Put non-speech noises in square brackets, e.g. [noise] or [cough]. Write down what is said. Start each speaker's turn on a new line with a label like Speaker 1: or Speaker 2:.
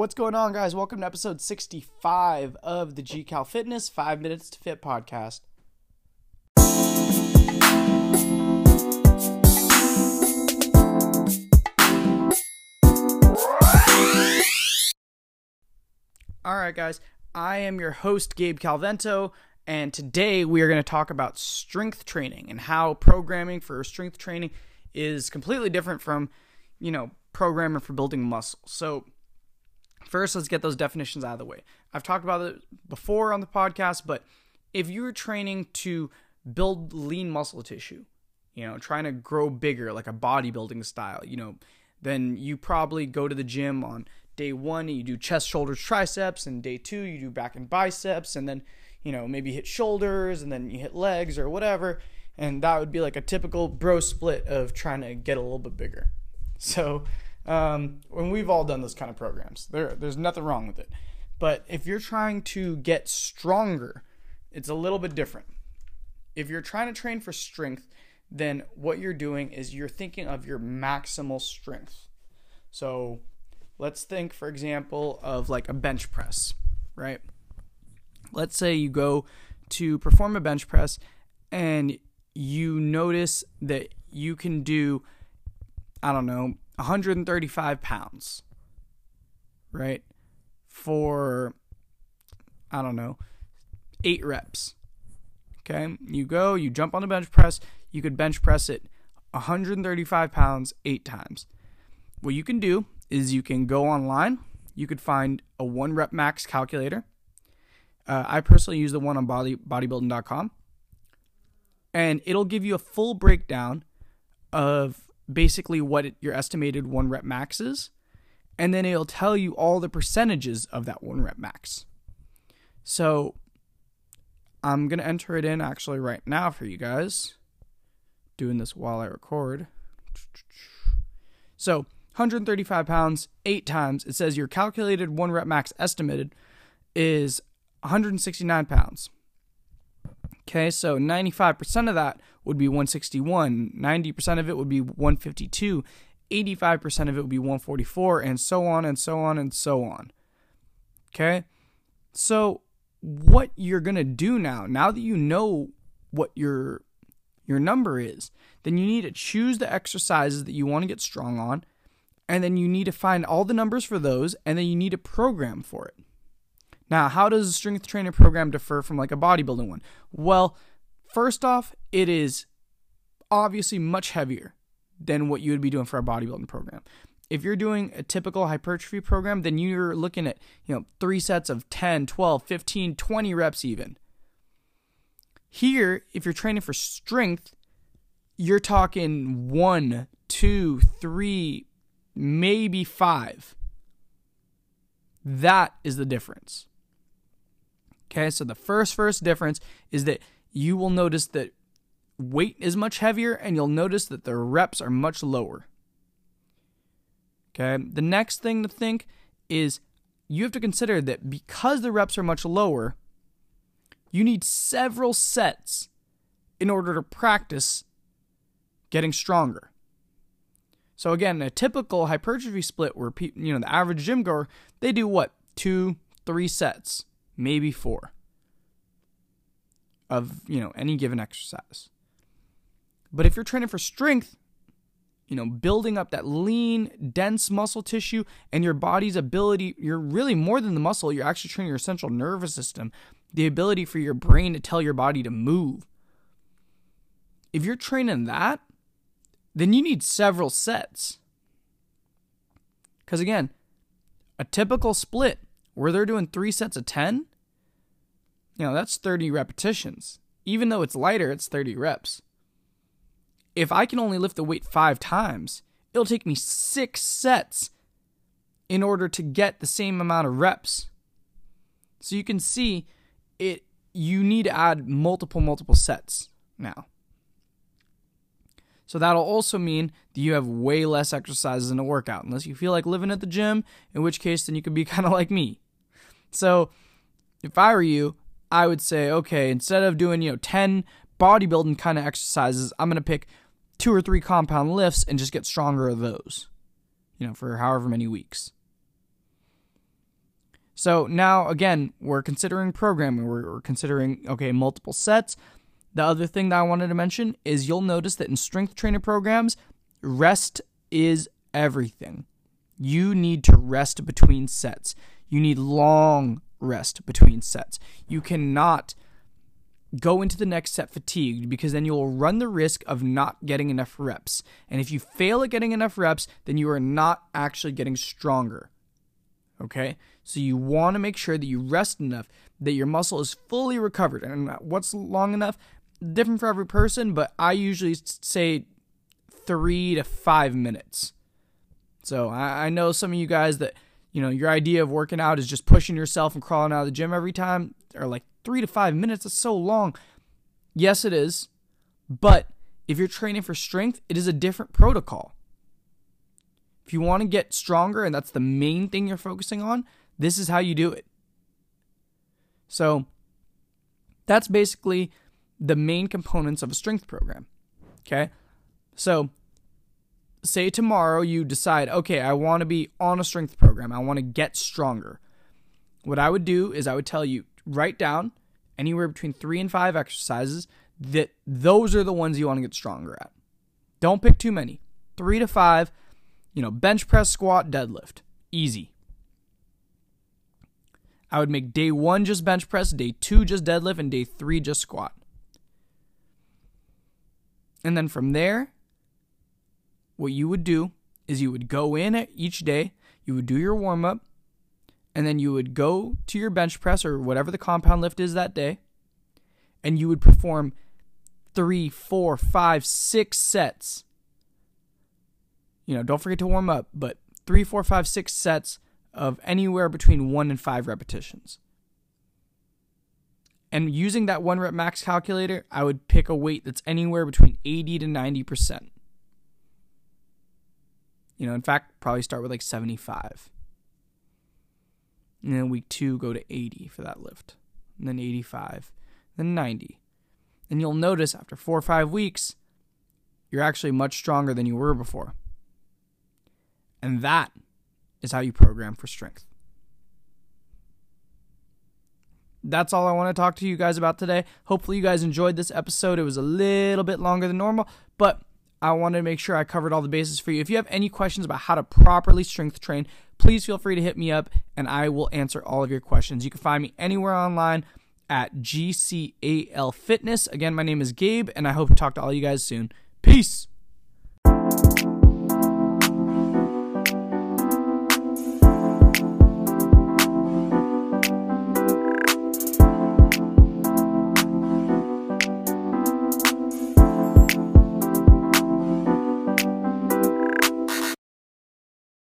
Speaker 1: What's going on, guys? Welcome to episode 65 of the GCal Fitness 5 Minutes to Fit podcast. All right, guys. I am your host, Gabe Calvento, and today we are going to talk about strength training and how programming for strength training is completely different from, you know, programming for building muscle. So, first, let's get those definitions out of the way. I've talked about it before on the podcast, but if you're training to build lean muscle tissue, you know, trying to grow bigger like a bodybuilding style, you know, then you probably go to the gym on day one and you do chest, shoulders, triceps, and day two you do back and biceps, and then you know maybe hit shoulders, and then you hit legs or whatever, and that would be like a typical bro split of trying to get a little bit bigger. So, um, when we've all done those kind of programs, there there's nothing wrong with it. But if you're trying to get stronger, it's a little bit different. If you're trying to train for strength, then what you're doing is you're thinking of your maximal strength. So let's think, for example, of like a bench press, right? Let's say you go to perform a bench press and you notice that you can do, I don't know, 135 pounds, right? For, I don't know, eight reps. Okay. You go, you jump on the bench press, you could bench press it 135 pounds eight times. What you can do is you can go online, you could find a one rep max calculator. Uh, I personally use the one on body, bodybuilding.com, and it'll give you a full breakdown of basically what it, your estimated one rep max is, and then it'll tell you all the percentages of that one rep max. So I'm going to enter it in actually right now for you guys. Doing this while I record. So 135 pounds, eight times. It says your calculated one rep max estimated is 169 pounds. Okay, so 95% of that would be 161, 90% of it would be 152, 85% of it would be 144, and so on and so on and so on. Okay, so what you're gonna do now, now that you know what your your number is, then you need to choose the exercises that you want to get strong on and then you need to find all the numbers for those, and then you need a program for it. Now, how does a strength training program differ from like a bodybuilding one? Well, first off, it is obviously much heavier than what you would be doing for a bodybuilding program. If you're doing a typical hypertrophy program, then you're looking at, you know, 3 sets of 10, 12, 15, 20 reps even. Here, if you're training for strength, you're talking one, two, three, maybe five. That is the difference. Okay, so the first first difference is that you will notice that weight is much heavier and you'll notice that the reps are much lower. Okay, the next thing to think is you have to consider that because the reps are much lower, you need several sets in order to practice getting stronger. So again, a typical hypertrophy split where pe- you know the average gym goer they do what two, three sets, maybe four of you know any given exercise. But if you're training for strength, you know, building up that lean, dense muscle tissue and your body's ability, you're really more than the muscle, you're actually training your central nervous system, the ability for your brain to tell your body to move. If you're training that, then you need several sets. Because again, a typical split where they're doing three sets of 10, you know, that's 30 repetitions. Even though it's lighter, it's 30 reps. If I can only lift the weight five times, it'll take me six sets in order to get the same amount of reps. So you can see it you need to add multiple multiple sets now. So that'll also mean that you have way less exercises in a workout, unless you feel like living at the gym, in which case then you could be [laughs] kind of like me. So if I were you, I would say, okay, instead of doing, you know, 10 bodybuilding kind of exercises, I'm going to pick two or three compound lifts and just get stronger of those, you know, for however many weeks. So now, again, we're considering programming. We're, we're considering, okay, multiple sets. The other thing that I wanted to mention is you'll notice that in strength training programs, rest is everything. You need to rest between sets. You need long rest between sets. You cannot go into the next set fatigued because then you'll run the risk of not getting enough reps. And if you fail at getting enough reps, then you are not actually getting stronger. Okay? So you want to make sure that you rest enough that your muscle is fully recovered. And what's long enough? Different for every person, but I usually say three to five minutes. So I, I know some of you guys that, you know, your idea of working out is just pushing yourself and crawling out of the gym every time, or like three to five minutes. That's so long. Yes, it is. But if you're training for strength, it is a different protocol. If you want to get stronger and that's the main thing you're focusing on, this is how you do it. So that's basically the main components of a strength program. Okay? So say tomorrow you decide, okay, I want to be on a strength program. I want to get stronger. What I would do is I would tell you write down anywhere between three and five exercises that those are the ones you want to get stronger at. Don't pick too many. Three to five, you know, bench press, squat, deadlift. Easy. I would make day one just bench press, day two just deadlift, and day three just squat. And then from there, what you would do is you would go in each day, you would do your warm up, and then you would go to your bench press or whatever the compound lift is that day, and you would perform three, four, five, six sets. You know, don't forget to warm up, but three, four, five, six sets of anywhere between one and five repetitions. And using that one rep max calculator, I would pick a weight that's anywhere between 80 to 90%. You know, in fact, probably start with like 75. And then week two, go to 80 for that lift. And then 85. Then 90. And you'll notice after four or five weeks, you're actually much stronger than you were before. And that is how you program for strength. That's all I want to talk to you guys about today. Hopefully, you guys enjoyed this episode. It was a little bit longer than normal, but I wanted to make sure I covered all the bases for you. If you have any questions about how to properly strength train, please feel free to hit me up and I will answer all of your questions. You can find me anywhere online at GCAL Fitness. Again, my name is Gabe and I hope to talk to all you guys soon. Peace.